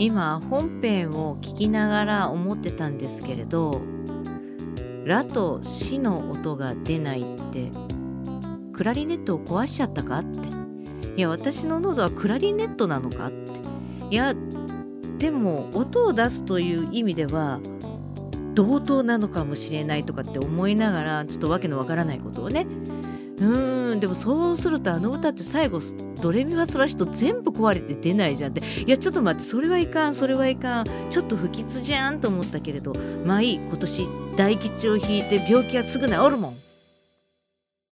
今本編を聞きながら思ってたんですけれどラとシの音が出ないってクラリネットを壊しちゃったかって。いや私の喉はクラリネットなのかって。いやでも音を出すという意味では同等なのかもしれないとかって思いながらちょっとわけのわからないことをね。うんでもそうするとあの歌って最後ドレミファソラシド全部壊れて出ないじゃんって。いやちょっと待ってそれはいかんそれはいかん。ちょっと不吉じゃんと思ったけれどまあいい今年大吉を引いて病気はすぐ治るもん。